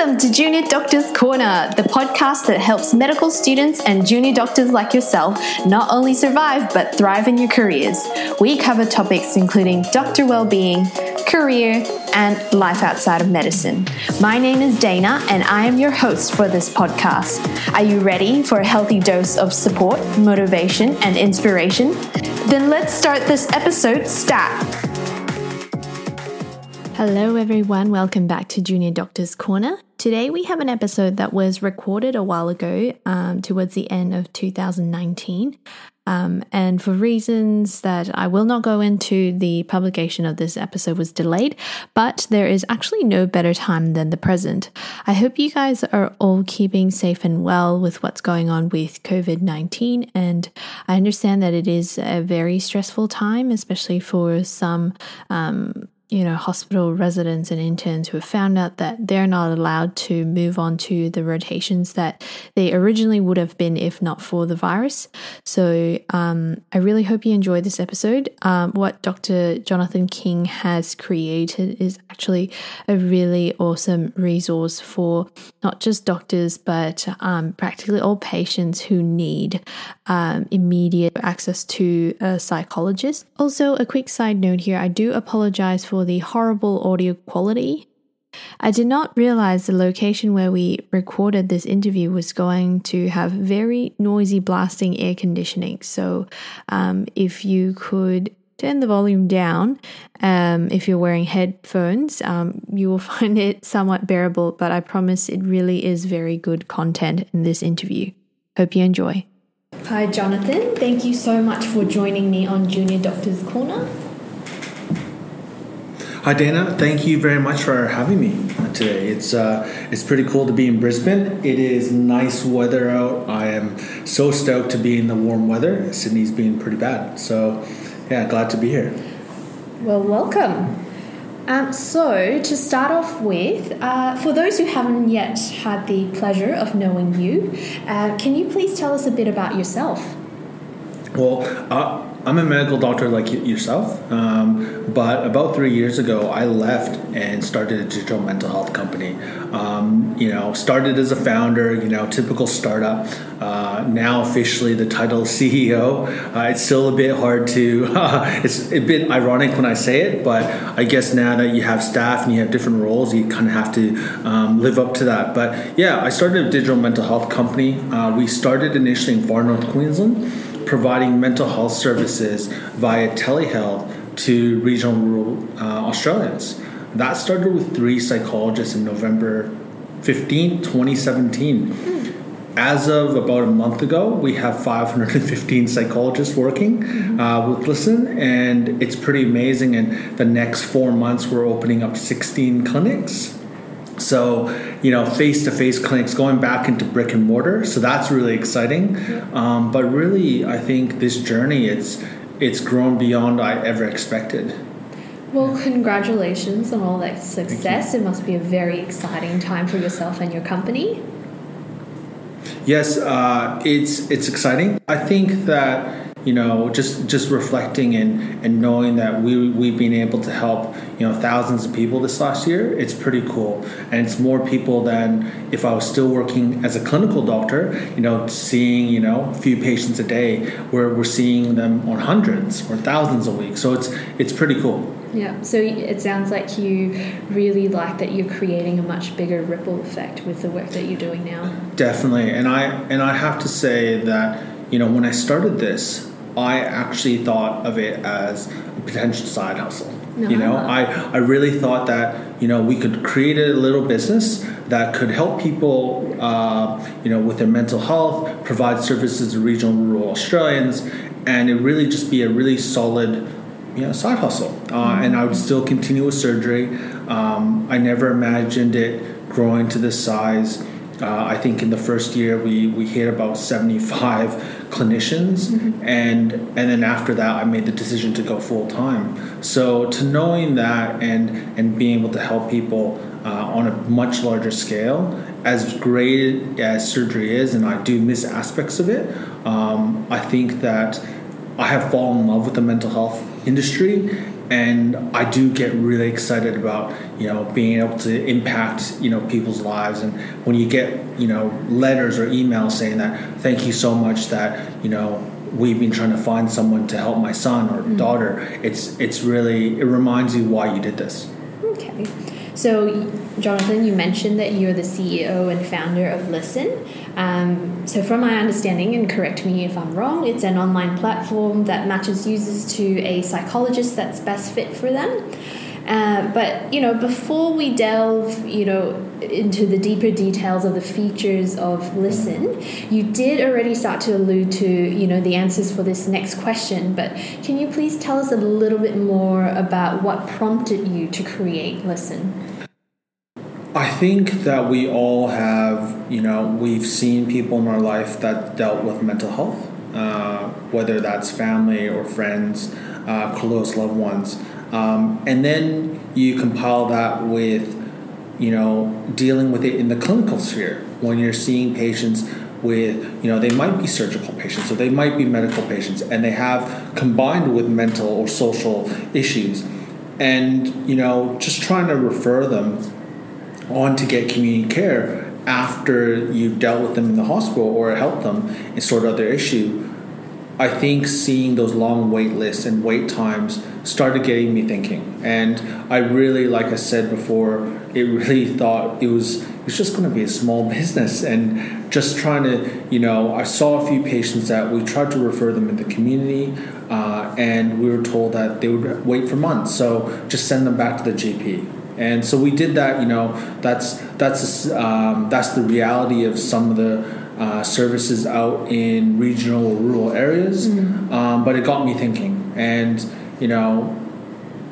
Welcome to Junior Doctors Corner, the podcast that helps medical students and junior doctors like yourself not only survive but thrive in your careers. We cover topics including doctor well-being, career, and life outside of medicine. My name is Dana, and I am your host for this podcast. Are you ready for a healthy dose of support, motivation, and inspiration? Then let's start this episode stat. Hello, everyone. Welcome back to Junior Doctor's Corner. Today, we have an episode that was recorded a while ago, um, towards the end of 2019. Um, and for reasons that I will not go into, the publication of this episode was delayed, but there is actually no better time than the present. I hope you guys are all keeping safe and well with what's going on with COVID 19. And I understand that it is a very stressful time, especially for some. Um, you know, hospital residents and interns who have found out that they're not allowed to move on to the rotations that they originally would have been if not for the virus. So um, I really hope you enjoyed this episode. Um, what Dr. Jonathan King has created is actually a really awesome resource for not just doctors, but um, practically all patients who need um, immediate access to a psychologist. Also, a quick side note here I do apologize for the horrible audio quality. I did not realize the location where we recorded this interview was going to have very noisy blasting air conditioning. So, um, if you could turn the volume down, um, if you're wearing headphones, um, you will find it somewhat bearable, but I promise it really is very good content in this interview. Hope you enjoy. Hi, Jonathan. Thank you so much for joining me on Junior Doctor's Corner. Hi Dana, thank you very much for having me today. It's uh, it's pretty cool to be in Brisbane. It is nice weather out. I am so stoked to be in the warm weather. Sydney's been pretty bad, so yeah, glad to be here. Well, welcome. Um, so, to start off with, uh, for those who haven't yet had the pleasure of knowing you, uh, can you please tell us a bit about yourself? Well, uh, I'm a medical doctor like yourself, um, but about three years ago, I left and started a digital mental health company. Um, you know, started as a founder, you know, typical startup. Uh, now officially the title CEO. Uh, it's still a bit hard to. Uh, it's a bit ironic when I say it, but I guess now that you have staff and you have different roles, you kind of have to um, live up to that. But yeah, I started a digital mental health company. Uh, we started initially in far north Queensland providing mental health services via telehealth to regional rural uh, Australians. That started with three psychologists in November 15, 2017. Hmm. As of about a month ago, we have 515 psychologists working mm-hmm. uh, with Lysn, and it's pretty amazing. And the next four months, we're opening up 16 clinics so, you know, face to face clinics going back into brick and mortar. So that's really exciting. Yeah. Um, but really, I think this journey it's it's grown beyond I ever expected. Well, congratulations on all that success. It must be a very exciting time for yourself and your company. Yes, uh, it's it's exciting. I think that you know just just reflecting and and knowing that we we've been able to help you know thousands of people this last year it's pretty cool. And it's more people than if I was still working as a clinical doctor you know seeing you know a few patients a day where we're seeing them on hundreds or thousands a week. So it's it's pretty cool. Yeah, so it sounds like you really like that you're creating a much bigger ripple effect with the work that you're doing now. Definitely, and I and I have to say that you know when I started this, I actually thought of it as a potential side hustle. You know, I, I really thought that, you know, we could create a little business that could help people, uh, you know, with their mental health, provide services to regional rural Australians, and it really just be a really solid, you know, side hustle. Uh, mm-hmm. And I would still continue with surgery. Um, I never imagined it growing to this size. Uh, I think in the first year we, we hit about 75 clinicians, mm-hmm. and and then after that I made the decision to go full time. So to knowing that and and being able to help people uh, on a much larger scale, as great as surgery is, and I do miss aspects of it, um, I think that I have fallen in love with the mental health industry and I do get really excited about you know being able to impact you know people's lives. And when you get you know letters or emails saying that thank you so much that you know we've been trying to find someone to help my son or mm-hmm. daughter it's it's really it reminds you why you did this. Okay so jonathan you mentioned that you're the ceo and founder of Lysn um, so, from my understanding, and correct me if I'm wrong, it's an online platform that matches users to a psychologist that's best fit for them. Uh, but you know, before we delve, you know, into the deeper details of the features of Lysn, you did already start to allude to, you know, the answers for this next question. But can you please tell us a little bit more about what prompted you to create Lysn? Think that we all have, you know, we've seen people in our life that dealt with mental health, uh, whether that's family or friends, uh, close loved ones. Um, and then you compile that with, you know, dealing with it in the clinical sphere when you're seeing patients with, you know, they might be surgical patients or they might be medical patients and they have combined with mental or social issues. And, you know, just trying to refer them on to get community care after you've dealt with them in the hospital or helped them and sort out their issue. I think seeing those long wait lists and wait times started getting me thinking. And I really, like I said before, it really thought it was it was just going to be a small business and just trying to, you know, I saw a few patients that we tried to refer them in the community, uh, and we were told that they would wait for months. So just send them back to the GP and so we did that. You know, that's that's um, that's the reality of some of the uh, services out in regional or rural areas. Mm-hmm. Um, but it got me thinking, and you know,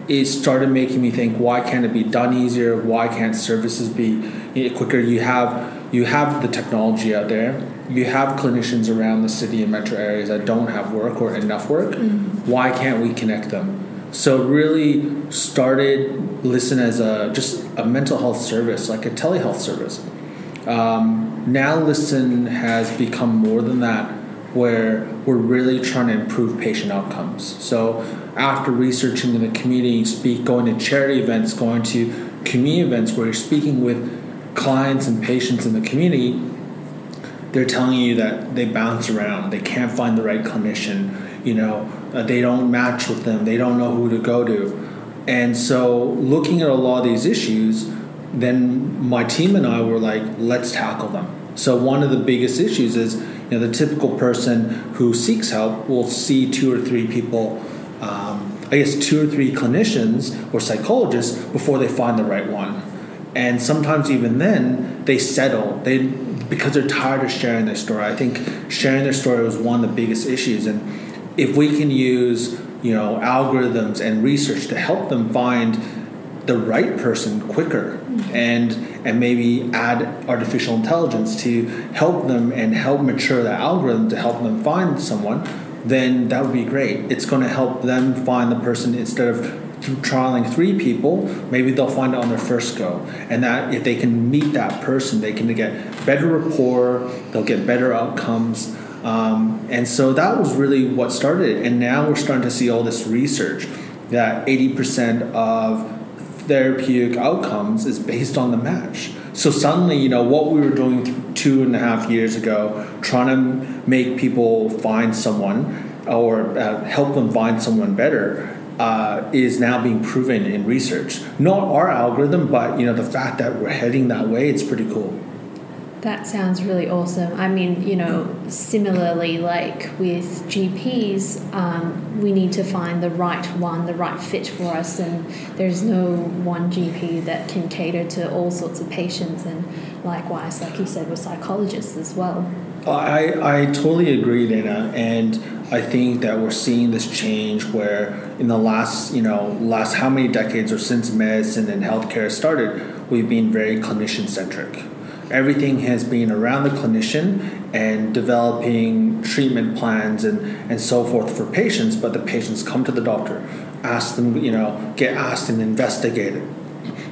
it started making me think: Why can't it be done easier? Why can't services be quicker? You have you have the technology out there. You have clinicians around the city and metro areas that don't have work or enough work. Mm-hmm. Why can't we connect them? So really started Lysn as a just a mental health service, like a telehealth service. Um, now Lysn has become more than that, where we're really trying to improve patient outcomes. So after researching in the community, speak, going to charity events, going to community events where you're speaking with clients and patients in the community, they're telling you that they bounce around, they can't find the right clinician you know uh, they don't match with them. They don't know who to go to. And so looking at a lot of these issues then my team and i were like let's tackle them. So one of the biggest issues is you know the typical person who seeks help will see two or three people um, i guess two or three clinicians or psychologists before they find the right one. And sometimes even then they settle. They because they're tired of sharing their story. I think sharing their story was one of the biggest issues. And if we can use you know algorithms and research to help them find the right person quicker mm-hmm. and and maybe add artificial intelligence to help them and help mature the algorithm to help them find someone then that would be great it's going to help them find the person instead of trialing three people maybe they'll find it on their first go and that if they can meet that person they can get better rapport they'll get better outcomes um, and so that was really what started it. And now we're starting to see all this research that 80% of therapeutic outcomes is based on the match. So suddenly, you know, what we were doing two and a half years ago, trying to make people find someone or uh, help them find someone better, uh, is now being proven in research. Not our algorithm, but you know, the fact that we're heading that way, it's pretty cool. That sounds really awesome. I mean, you know, similarly, like with GPs, um, we need to find the right one, the right fit for us, and there's no one GP that can cater to all sorts of patients. And likewise, like you said, with psychologists as well. I, I totally agree, Dana, and I think that we're seeing this change where in the last, you know, last how many decades or since medicine and healthcare started, we've been very clinician centric everything has been around the clinician and developing treatment plans and, and so forth for patients, but the patients come to the doctor, ask them, you know, get asked and investigated.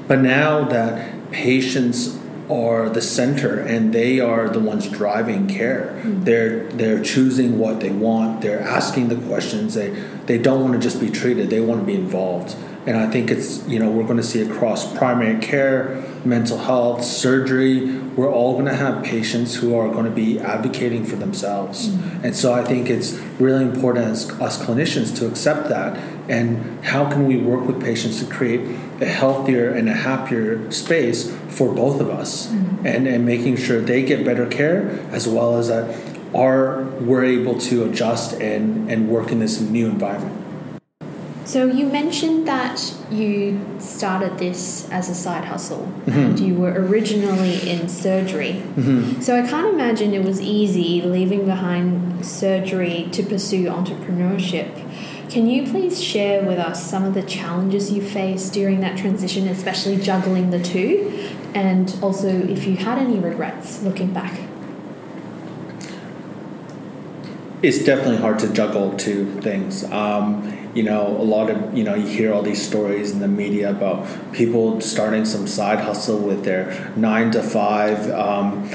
But now that patients are the center and they are the ones driving care. Mm-hmm. They're they're choosing what they want. They're asking the questions. They they don't want to just be treated; they want to be involved. And I think it's you know we're going to see across primary care, mental health, surgery. We're all going to have patients who are going to be advocating for themselves. Mm-hmm. And so I think it's really important as us clinicians to accept that. And how can we work with patients to create a healthier and a happier space for both of us, mm-hmm. and and making sure they get better care as well as that are we're able to adjust and and work in this new environment. So you mentioned that you started this as a side hustle mm-hmm. and you were originally in surgery. Mm-hmm. So I can't imagine it was easy leaving behind surgery to pursue entrepreneurship. Can you please share with us some of the challenges you faced during that transition, especially juggling the two? And also if you had any regrets looking back? It's definitely hard to juggle two things. Um, you know, a lot of, you know, you hear all these stories in the media about people starting some side hustle with their nine to five, um,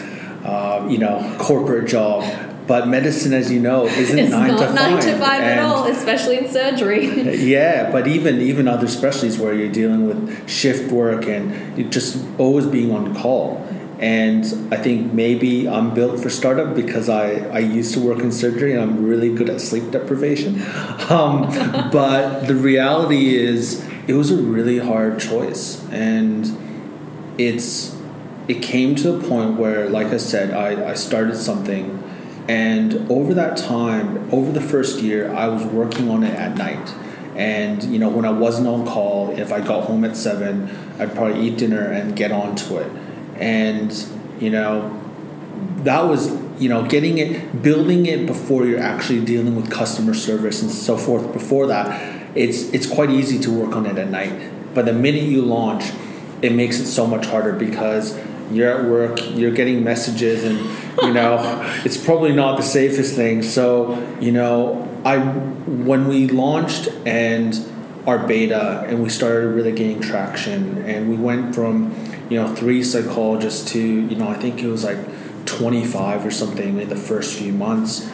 uh, you know, corporate job. But medicine, as you know, isn't it's nine not to nine five. to five at all, especially in surgery. yeah, but even even other specialties where you're dealing with shift work and just always being on call and I think maybe I'm built for startup because I, I used to work in surgery and I'm really good at sleep deprivation. Um, but the reality is, it was a really hard choice. And it's it came to a point where, like I said, I, I started something. And over that time, over the first year, I was working on it at night. And you know, when I wasn't on call, if I got home at seven, I'd probably eat dinner and get onto it and you know that was you know getting it building it before you're actually dealing with customer service and so forth before that it's it's quite easy to work on it at night. But the minute you launch it makes it so much harder because you're at work you're getting messages and you know it's probably not the safest thing. So you know i when we launched and our beta and we started really gaining traction and we went from you know, three psychologists to, you know, I think it was like 25 or something in the first few months.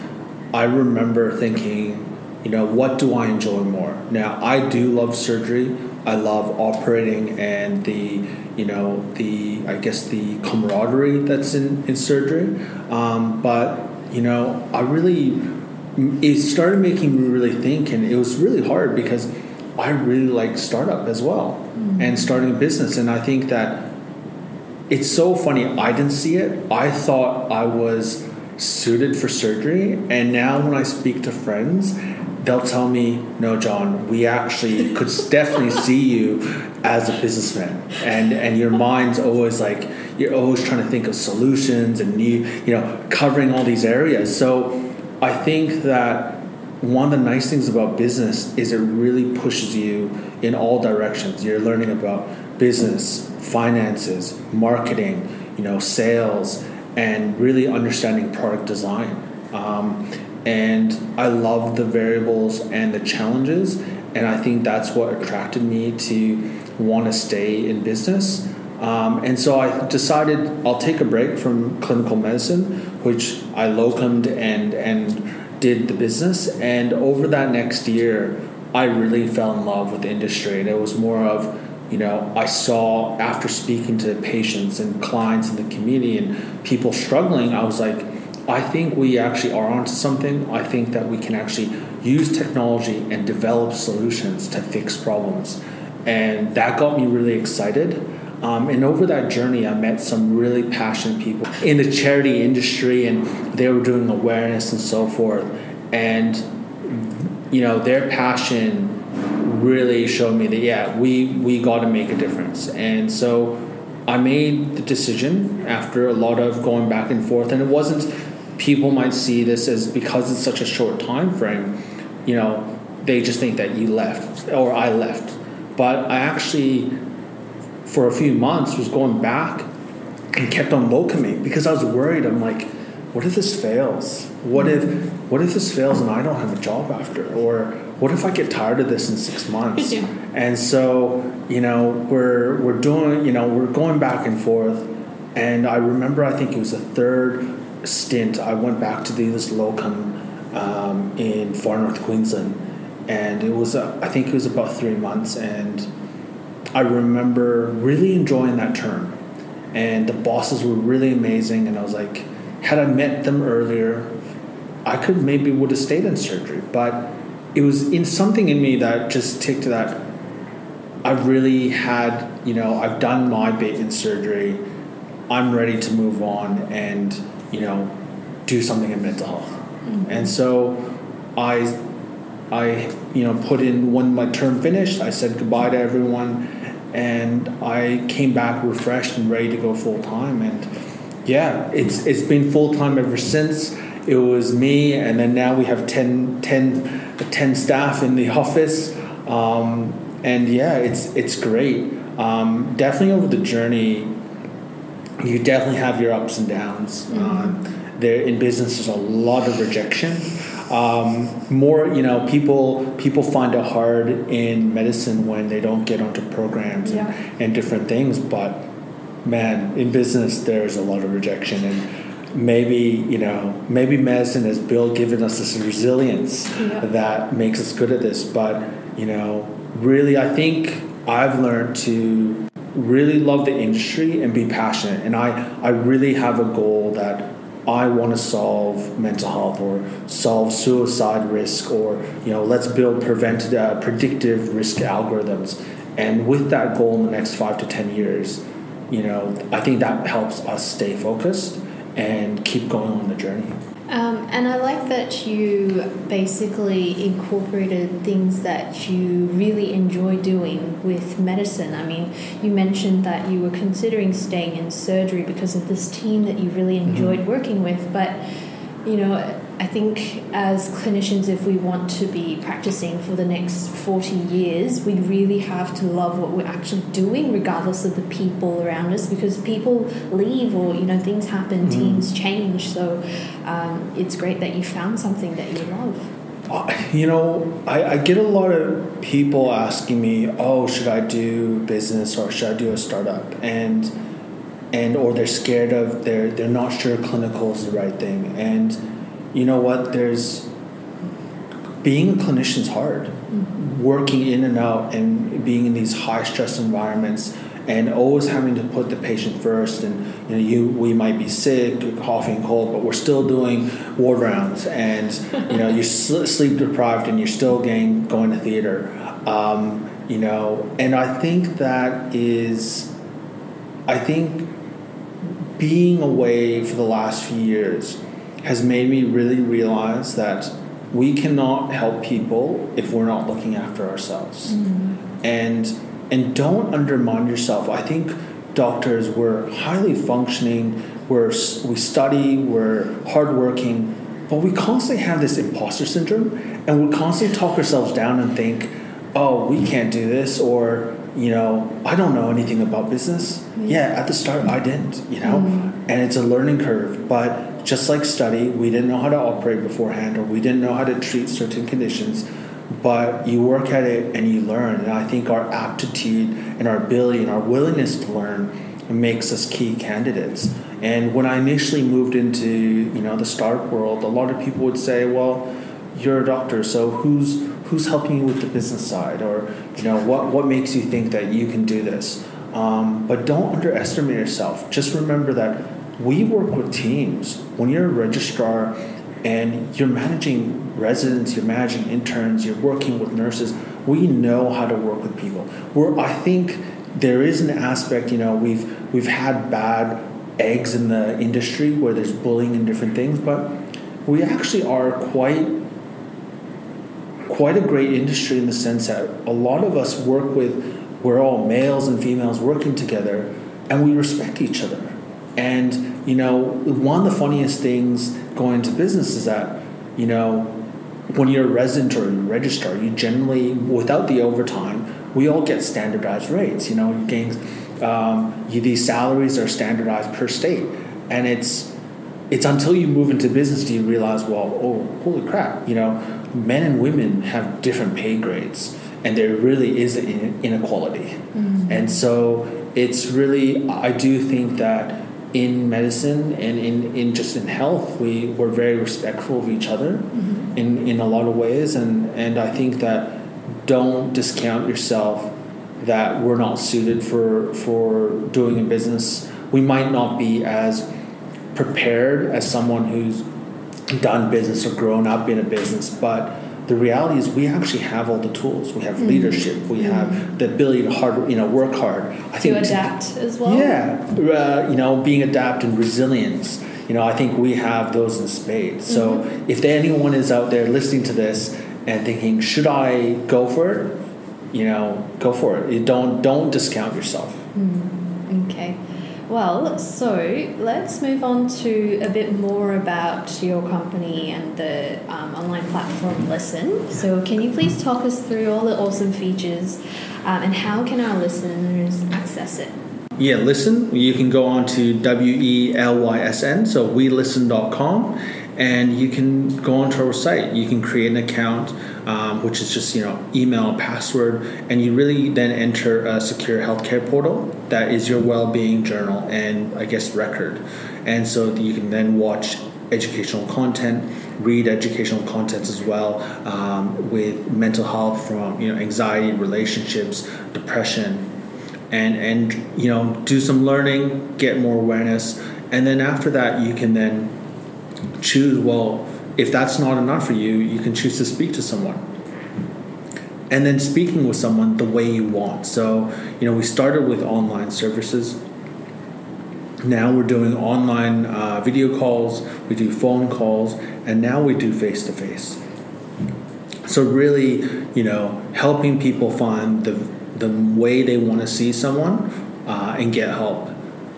I remember thinking, you know, what do I enjoy more? Now, I do love surgery. I love operating and the, you know, the, I guess the camaraderie that's in, in surgery. Um, but, you know, I really, it started making me really think, and it was really hard because I really like startup as well mm-hmm. and starting a business. And I think that it's so funny. I didn't see it. I thought I was suited for surgery, and now when I speak to friends, they'll tell me, "No, John, we actually could definitely see you as a businessman." And and your mind's always like you're always trying to think of solutions and new, you know, covering all these areas. So I think that one of the nice things about business is it really pushes you in all directions. You're learning about business, finances, marketing, you know, sales, and really understanding product design. Um, and I love the variables and the challenges, and I think that's what attracted me to want to stay in business. Um, and so I decided I'll take a break from clinical medicine, which I locumed and and did the business. And over that next year, I really fell in love with the industry, and it was more of you know, I saw after speaking to patients and clients in the community and people struggling, I was like, I think we actually are onto something. I think that we can actually use technology and develop solutions to fix problems. And that got me really excited. Um, and over that journey, I met some really passionate people in the charity industry, and they were doing awareness and so forth. And, you know, their passion really showed me that yeah we we got to make a difference. And so i made the decision after a lot of going back and forth and it wasn't people might see this as because it's such a short time frame you know they just think that you left or i left. But i actually for a few months was going back and kept on locuming because i was worried. I'm like what if this fails? What if what if this fails and i don't have a job after? Or what if I get tired of this in six months? and so, you know, we're we're doing, you know, we're going back and forth. And I remember, I think it was the third stint. I went back to do this locum um, in far north Queensland, and it was uh, I think it was about three months, and I remember really enjoying that term, and the bosses were really amazing, and I was like, had I met them earlier, I could maybe would have stayed in surgery, but it was in something in me that just ticked that I've really had, you know, I've done my bit in surgery. I'm ready to move on and, you know, do something in mental health. Mm-hmm. And so I I, you know, put in when my term finished, I said goodbye to everyone and I came back refreshed and ready to go full time and yeah, it's it's been full time ever since. It was me and then now we have 10, 10, 10 staff in the office. Um, and yeah, it's it's great. Um, definitely over the journey, you definitely have your ups and downs. Mm-hmm. Uh, there in business, there's a lot of rejection. Um, more, you know, people people find it hard in medicine when they don't get onto programs yeah. and, and different things. But man, in business, there's a lot of rejection and maybe you know maybe medicine has built given us this resilience yeah. that makes us good at this but you know really, I think I've learned to really love the industry and be passionate. And I, I really have a goal that I want to solve mental health or solve suicide risk or, you know, let's build preventive, uh, predictive risk algorithms. And with that goal in the next five to 10 years, you know, I think that helps us stay focused and keep going on the journey. Um, and I like that you basically incorporated things that you really enjoy doing with medicine. I mean, you mentioned that you were considering staying in surgery because of this team that you really enjoyed mm-hmm. working with, but you know, I think as clinicians, if we want to be practicing for the next 40 years, we really have to love what we're actually doing, regardless of the people around us, because people leave or, you know, things happen, mm. teams change. So um, it's great that you found something that you love. Uh, you know, I, I get a lot of people asking me, oh, should I do business or should I do a startup? And and or they're scared of they're they're not sure clinical is the right thing and you know what, there's being a clinician is hard. Mm-hmm. Working in and out and being in these high stress environments and always having to put the patient first and you know you we might be sick coughing cold but we're still doing ward rounds and you know you're sleep deprived and you're still getting going to theater um, you know and i think that is i think being away for the last few years has made me really realize that we cannot help people if we're not looking after ourselves. Mm-hmm. And and don't undermine yourself. I think doctors we're highly functioning, we're we study, we're hardworking, but we constantly have this imposter syndrome and we constantly talk ourselves down and think, "Oh, we can't do this," or you know, I don't know anything about business. Yeah, at the start I didn't, you know, mm-hmm. and it's a learning curve. But just like study, we didn't know how to operate beforehand or we didn't know how to treat certain conditions. But you work at it and you learn. And I think our aptitude and our ability and our willingness to learn makes us key candidates. And when I initially moved into, you know, the startup world, a lot of people would say, well, you're a doctor, so who's who's helping you with the business side, or you know what what makes you think that you can do this? Um, but don't underestimate yourself. Just remember that we work with teams. When you're a registrar and you're managing residents, you're managing interns, you're working with nurses, we know how to work with people. We're, I think there is an aspect, you know, we've we've had bad eggs in the industry where there's bullying and different things, but we actually are quite quite a great industry in the sense that a lot of us work with, we're all males and females working together, and we respect each other. And, you know, one of the funniest things going into business is that, you know, when you're a resident or a registrar, you generally, without the overtime, we all get standardized rates. You know, you gain, um, you, these salaries are standardized per state. And it's, it's until you move into business do you realize, well, oh, holy crap, you know, men and women have different pay grades, and there really is an inequality. Mm-hmm. And so it's really, I do think that in medicine and in, in just in health, we we're very respectful of each other mm-hmm. in, in a lot of ways, and and I think that don't discount yourself that we're not suited for for doing a business. We might not be as prepared as someone who's done business or grown up in a business, but the reality is we actually have all the tools. We have mm. leadership. We mm. have the ability to hard, you know, work hard. I think to adapt as well. Yeah, uh, you know, being adapt and resilience. You know, I think we have those in spades. So mm-hmm. if anyone is out there listening to this and thinking, should I go for it? You know, go for it. You don't don't discount yourself. Mm. Okay. Well, so let's move on to a bit more about your company and the um, online platform Lysn. So, can you please talk us through all the awesome features um, and how can our listeners access it? Yeah, listen. You can go on to W E L Y S N, so welysn.com, and you can go onto our site. You can create an account um, which is just you know email, password, and you really then enter a secure healthcare portal that is your well-being journal and I guess record, and so you can then watch educational content, read educational contents as well um, with mental health from you know anxiety, relationships, depression, and and you know do some learning, get more awareness, and then after that you can then choose well if that's not enough for you, you can choose to speak to someone. And then speaking with someone the way you want. So, you know, we started with online services. Now we're doing online uh, video calls, we do phone calls, and now we do face to face. So, really, you know, helping people find the, the way they want to see someone uh, and get help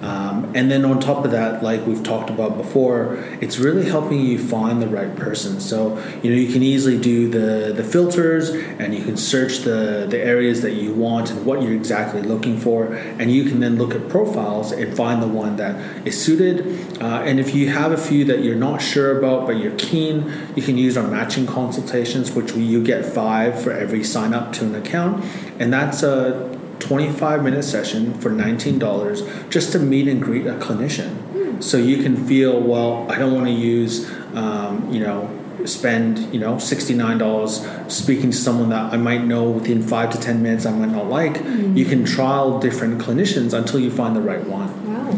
um, and then on top of that, like we've talked about before, it's really helping you find the right person. So you know you can easily do the the filters, and you can search the the areas that you want and what you're exactly looking for, and you can then look at profiles and find the one that is suited. Uh, and if you have a few that you're not sure about but you're keen, you can use our matching consultations, which we, you get five for every sign up to an account, and that's a 25 minute session for $19 just to meet and greet a clinician. Mm. So you can feel, well, I don't want to use, um, you know, spend, you know, $69 speaking to someone that I might know within five to 10 minutes I might not like. Mm. You can trial different clinicians until you find the right one. Wow.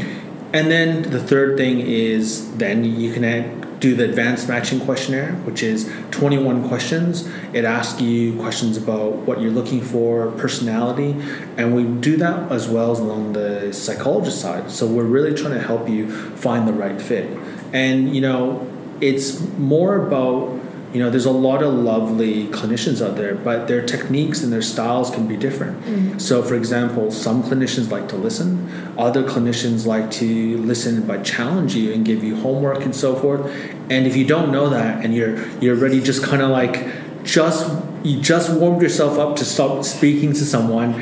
And then the third thing is then you can add do the advanced matching questionnaire, which is 21 questions. It asks you questions about what you're looking for, personality, and we do that as well as along the psychologist side. So we're really trying to help you find the right fit. And you know, it's more about you know there's a lot of lovely clinicians out there but their techniques and their styles can be different. Mm-hmm. so for example some clinicians like to listen. Other clinicians like to listen by challenge you and give you homework and so forth. And if you don't know that and you're you're already just kind of like just you just warmed yourself up to stop speaking to someone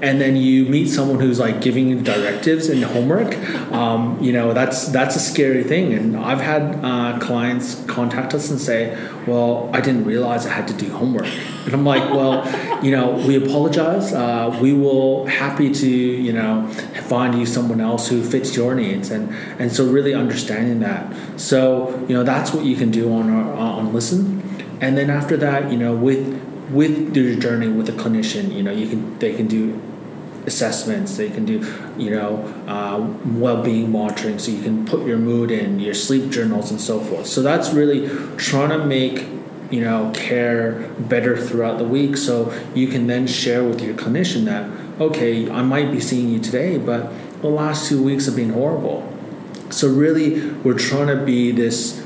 and then you meet someone who's like giving you directives and homework um, you know that's that's a scary thing. And i've had uh, clients contact us and say well i didn't realize i had to do homework. And i'm like well you know we apologize. Uh, we will happy to you know find you someone else who fits your needs. And and so really understanding that. So you know that's what you can do on our, on Lysn. And then after that you know with with your journey with a clinician you know you can they can do assessments. They can do, you know, uh, well-being monitoring. So you can put your mood in, your sleep journals, and so forth. So that's really trying to make you know care better throughout the week so you can then share with your clinician that okay i might be seeing you today but the last two weeks have been horrible so really we're trying to be this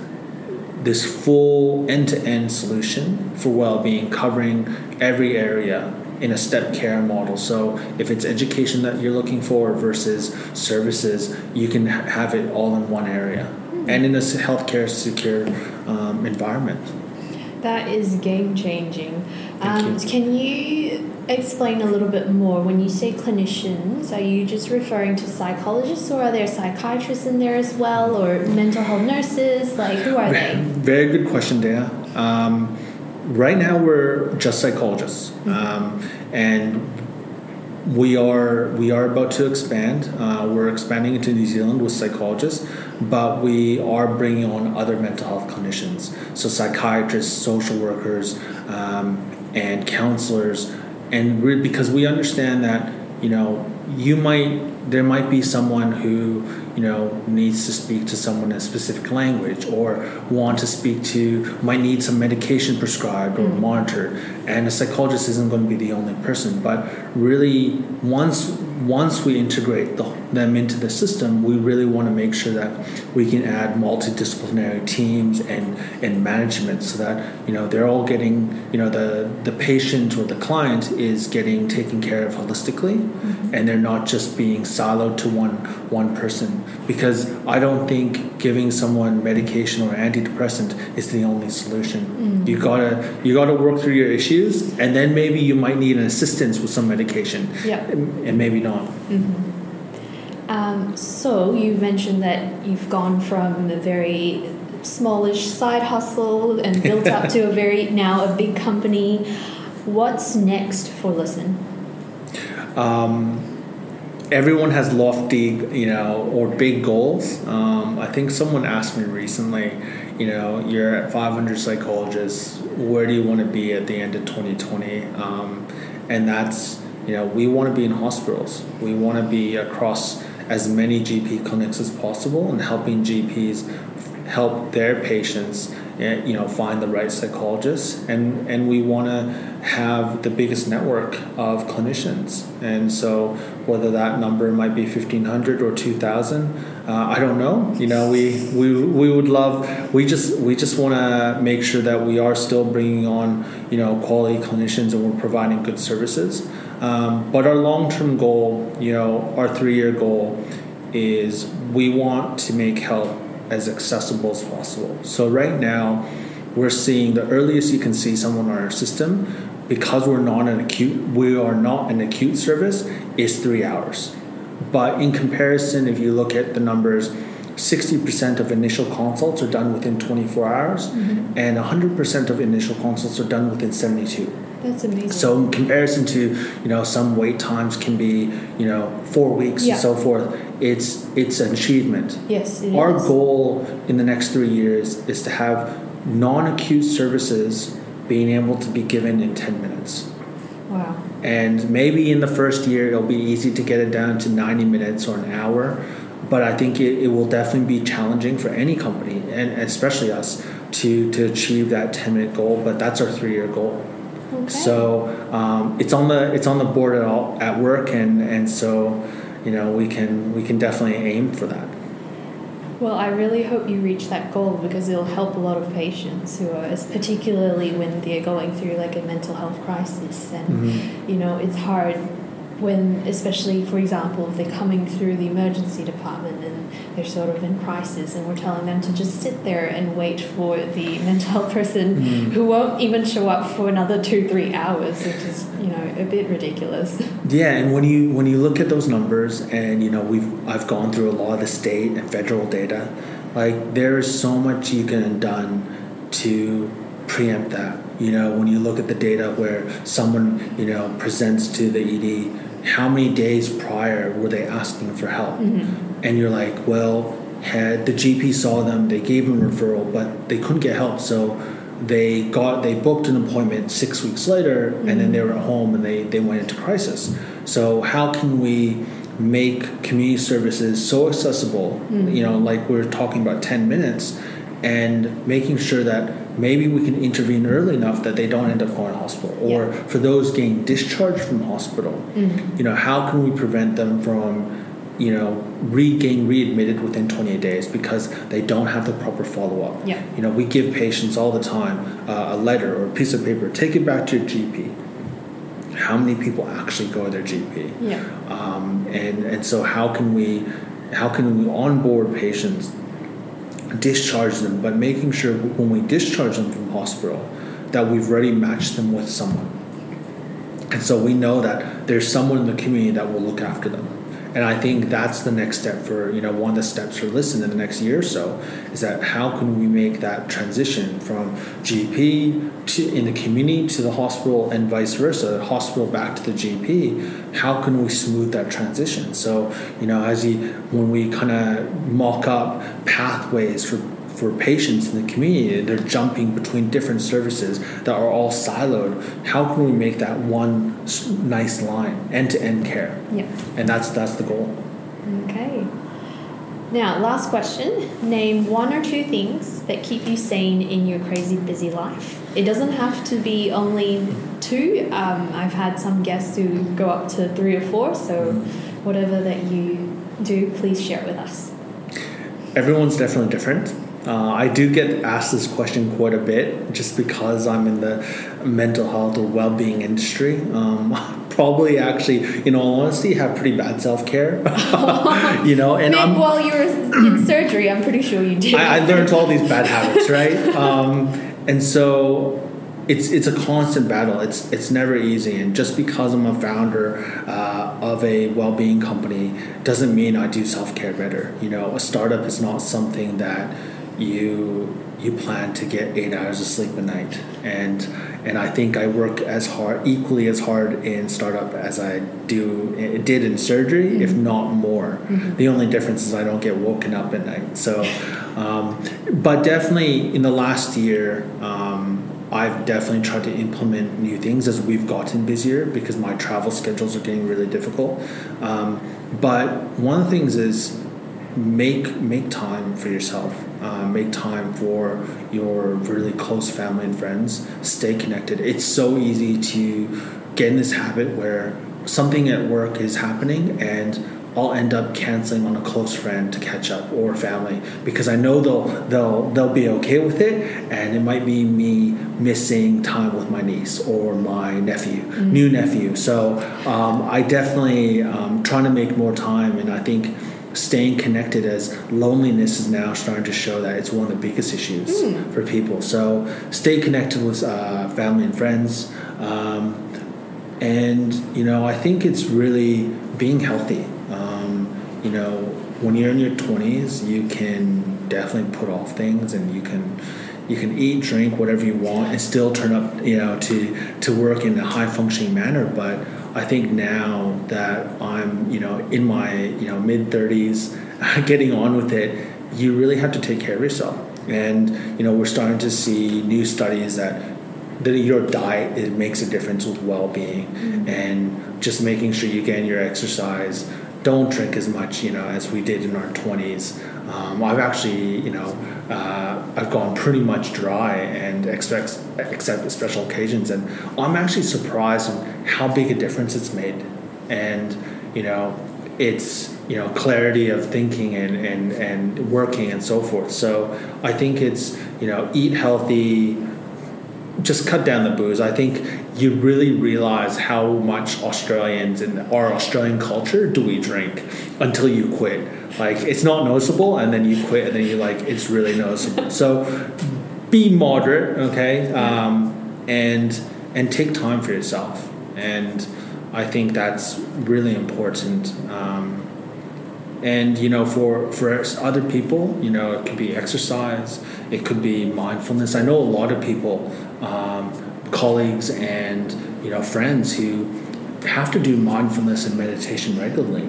this full end-to-end solution for well-being covering every area in a step care model. So if it's education that you're looking for versus services, you can have it all in one area and in a healthcare secure um, environment. That is game changing. Um, you. Can you explain a little bit more? When you say clinicians, are you just referring to psychologists or are there psychiatrists in there as well or mental health nurses? Like, who are they? Very good question, Dana. Um, right now we're just psychologists, mm-hmm. um, and we are we are about to expand. Uh, we're expanding into New Zealand with psychologists, but we are bringing on other mental health clinicians, so psychiatrists, social workers, um, and counselors, and because we understand that you know you might there might be someone who you know needs to speak to someone in a specific language or want to speak to might need some medication prescribed or mm. monitored and a psychologist isn't going to be the only person but really once once we integrate the, them into the system we really want to make sure that we can add multidisciplinary teams and and management so that you know they're all getting you know the the patient or the client is getting taken care of holistically mm-hmm. and they're not just being siloed to one one person because I don't think giving someone medication or antidepressant is the only solution. Mm-hmm. You gotta you gotta work through your issues, and then maybe you might need an assistance with some medication, yeah, and maybe not. Mm-hmm. Um, so you mentioned that you've gone from a very smallish side hustle and built up to a very now a big company. What's next for Lysn? Um, everyone has lofty, you know, or big goals. Um, I think someone asked me recently, you know, you're at 500 psychologists. Where do you want to be at the end of 2020? Um, and that's, you know, we want to be in hospitals. We want to be across as many GP clinics as possible and helping GPs help their patients Eh, you know find the right psychologists. And and we want to have the biggest network of clinicians. And so whether that number might be 1500 or 2000 uh, i don't know. You know we we, we would love we just we just want to make sure that we are still bringing on you know quality clinicians and we're providing good services um, but our long-term goal you know our three-year goal is we want to make health as accessible as possible. So right now, we're seeing the earliest you can see someone on our system because we're not an acute we are not an acute service is three hours but in comparison if you look at the numbers 60% of initial consults are done within 24 hours mm-hmm. and 100% of initial consults are done within 72 that's amazing. So in comparison to you know some wait times can be you know four weeks yeah. and so forth. It's it's an achievement. Yes. Our is. goal in the next three years is to have non-acute services being able to be given in ten minutes. Wow. And maybe in the first year it'll be easy to get it down to ninety minutes or an hour, but I think it, it will definitely be challenging for any company and especially us to to achieve that ten minute goal. But that's our three year goal. Okay. So um, it's on the it's on the board at all at work, and and so you know we can we can definitely aim for that. Well, I really hope you reach that goal because it'll help a lot of patients who are, particularly when they're going through like a mental health crisis, and mm-hmm. you know it's hard when, especially for example, if they're coming through the emergency department they're sort of in crisis, and we're telling them to just sit there and wait for the mental health person mm. who won't even show up for another two, three hours, which is you know a bit ridiculous. Yeah, and when you when you look at those numbers, and you know we've I've gone through a lot of the state and federal data, like there is so much you can done to preempt that. You know, when you look at the data where someone you know presents to the ED how many days prior were they asking for help? Mm-hmm. And you're like, well, had the GP saw them, they gave them referral, but they couldn't get help, so they got they booked an appointment six weeks later, mm-hmm. and then they were at home and they they went into crisis. So how can we make community services so accessible? Mm-hmm. You know, like we we're talking about ten minutes, and making sure that maybe we can intervene early enough that they don't end up going to hospital or yeah. for those getting discharged from hospital mm-hmm. you know how can we prevent them from you know re-getting readmitted within 28 days because they don't have the proper follow-up yeah. you know we give patients all the time uh, a letter or a piece of paper take it back to your gp how many people actually go to their gp yeah. um, and and so how can we how can we onboard patients discharge them, but making sure when we discharge them from hospital that we've already matched them with someone. And so we know that there's someone in the community that will look after them. And I think that's the next step for you know one of the steps for Lysn in the next year or so is that how can we make that transition from GP to in the community to the hospital and vice versa, hospital back to the GP. How can we smooth that transition? So you know, as you when we kind of mock up pathways for for patients in the community, they're jumping between different services that are all siloed. How can we make that one nice line, end to end care? Yeah. And that's that's the goal. Okay. Now, last question. Name one or two things that keep you sane in your crazy busy life. It doesn't have to be only two. Um, I've had some guests who go up to three or four, so whatever that you do, please share it with us. Everyone's definitely different. Uh, I do get asked this question quite a bit just because I'm in the mental health or well being industry. Um, probably actually, in all honesty, have pretty bad self care. you know, and I'm, while you were in surgery, I'm pretty sure you did. I, I learned all these bad habits, right? Um, and so it's it's a constant battle. It's it's never easy, and just because I'm a founder uh, of a well being company doesn't mean I do self care better. You know, a startup is not something that you you plan to get eight hours of sleep a night, and and I think I work as hard, equally as hard in startup as I do did in surgery, mm-hmm. if not more. Mm-hmm. The only difference is I don't get woken up at night. So, um, but definitely in the last year. Um, I've definitely tried to implement new things as we've gotten busier because my travel schedules are getting really difficult. Um, but one of the things is make make time for yourself. Uh, make time for your really close family and friends. Stay connected. It's so easy to get in this habit where something at work is happening and I'll end up canceling on a close friend to catch up or family because I know they'll they'll they'll be okay with it, and it might be me missing time with my niece or my nephew, mm-hmm. new nephew. So um, I definitely um, trying to make more time, and I think staying connected as loneliness is now starting to show that it's one of the biggest issues mm. for people. So stay connected with uh, family and friends. Um, and you know, I think it's really being healthy you know, when you're in your 20s, you can definitely put off things and you can you can eat, drink, whatever you want, and still turn up, you know, to to work in a high functioning manner. But I think now that I'm, you know, in my you know mid 30s, getting on with it, you really have to take care of yourself. And you know, we're starting to see new studies that that your diet it makes a difference with well-being, mm-hmm. and just making sure you get in your exercise don't drink as much, you know, as we did in our 20s. Um, I've actually, you know, uh, I've gone pretty much dry and expect, except special occasions, and I'm actually surprised on how big a difference it's made. And you know, it's you know clarity of thinking and, and, and working and so forth. So I think it's you know eat healthy, just cut down the booze. I think you really realize how much Australians and our Australian culture do we drink until you quit. Like it's not noticeable, and then you quit, and then you like it's really noticeable. So be moderate, okay, um, and and take time for yourself. And I think that's really important. Um, and you know, for for other people, you know, it could be exercise, it could be mindfulness. I know a lot of people. Um, colleagues and you know friends who have to do mindfulness and meditation regularly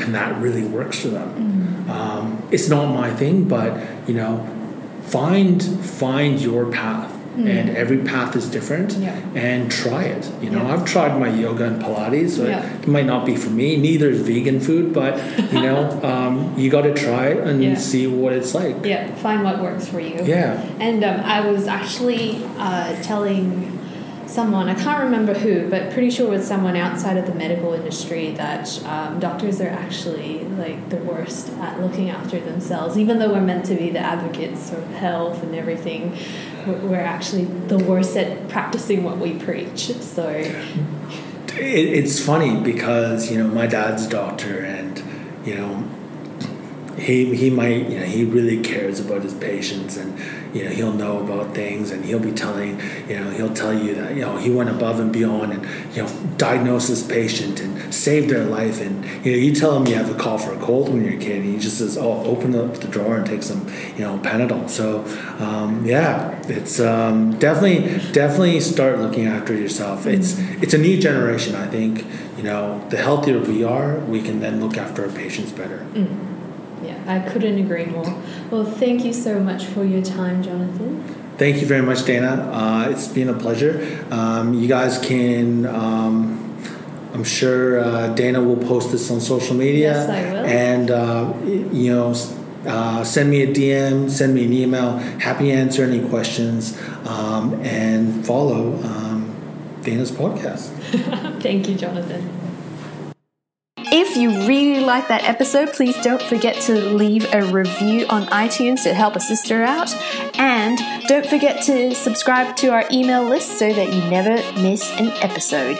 and that really works for them mm-hmm. um, it's not my thing but you know find find your path mm-hmm. and every path is different yeah. and try it you know yeah. i've tried my yoga and pilates so yeah. it might not be for me neither is vegan food but you know um, you got to try it and see what it's like yeah find what works for you yeah and um, i was actually uh, telling someone, I can't remember who, but pretty sure it was someone outside of the medical industry that um, doctors are actually like the worst at looking after themselves. Even though we're meant to be the advocates of health and everything, we're actually the worst at practicing what we preach. So it's funny because, you know, my dad's doctor and, you know, he he might you know he really cares about his patients and you know he'll know about things and he'll be telling you know he'll tell you that you know he went above and beyond and you know diagnosed this patient and saved their life and you know you tell him you have a call for a cold when you're a kid and he just says oh open up the drawer and take some you know Panadol so um, yeah it's um, definitely definitely start looking after yourself it's it's a new generation I think you know the healthier we are we can then look after our patients better. Mm. I couldn't agree more. Well, thank you so much for your time, Jonathan. Thank you very much, Dana. Uh, it's been a pleasure. Um, you guys can, um, I'm sure uh, Dana will post this on social media. Yes, I will. And, uh, you know, uh, send me a DM, send me an email. Happy to answer any questions um, and follow um, Dana's podcast. Thank you, Jonathan. If you really like that episode, please don't forget to leave a review on iTunes to help a sister out. And don't forget to subscribe to our email list so that you never miss an episode.